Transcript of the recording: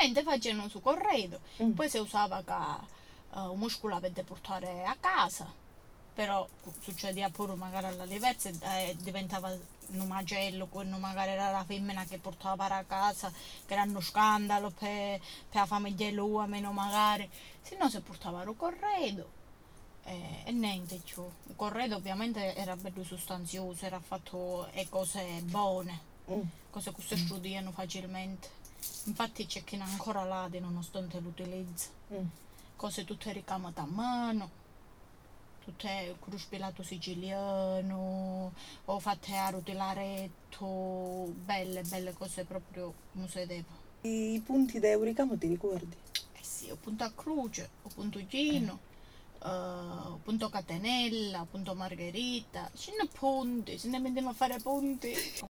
niente facevano su corredo. Mm. poi si usava che uh, un muscolo per portare a casa. Però succedeva pure magari alla diversa e diventava un macello quello magari era la femmina che portava a casa che era uno scandalo per, per la famiglia dell'uomo magari. Se no si portava il corredo. E, e niente ciò il corredo ovviamente era bello sostanzioso era fatto e cose buone. Mm. cose che si studiano facilmente infatti c'è chi non ancora là di nonostante l'utilizzo Mm. cose tutte ricamate a mano tutte cruspilato siciliano o fatte a rotilaretto belle belle cose proprio come si deve I punti d'Euricamo ti ricordi? eh sì, ho punto a croce, ho punto Gino, eh, ho punto catenella, ho punto margherita, ce ne punti, se ne mettiamo a fare punti.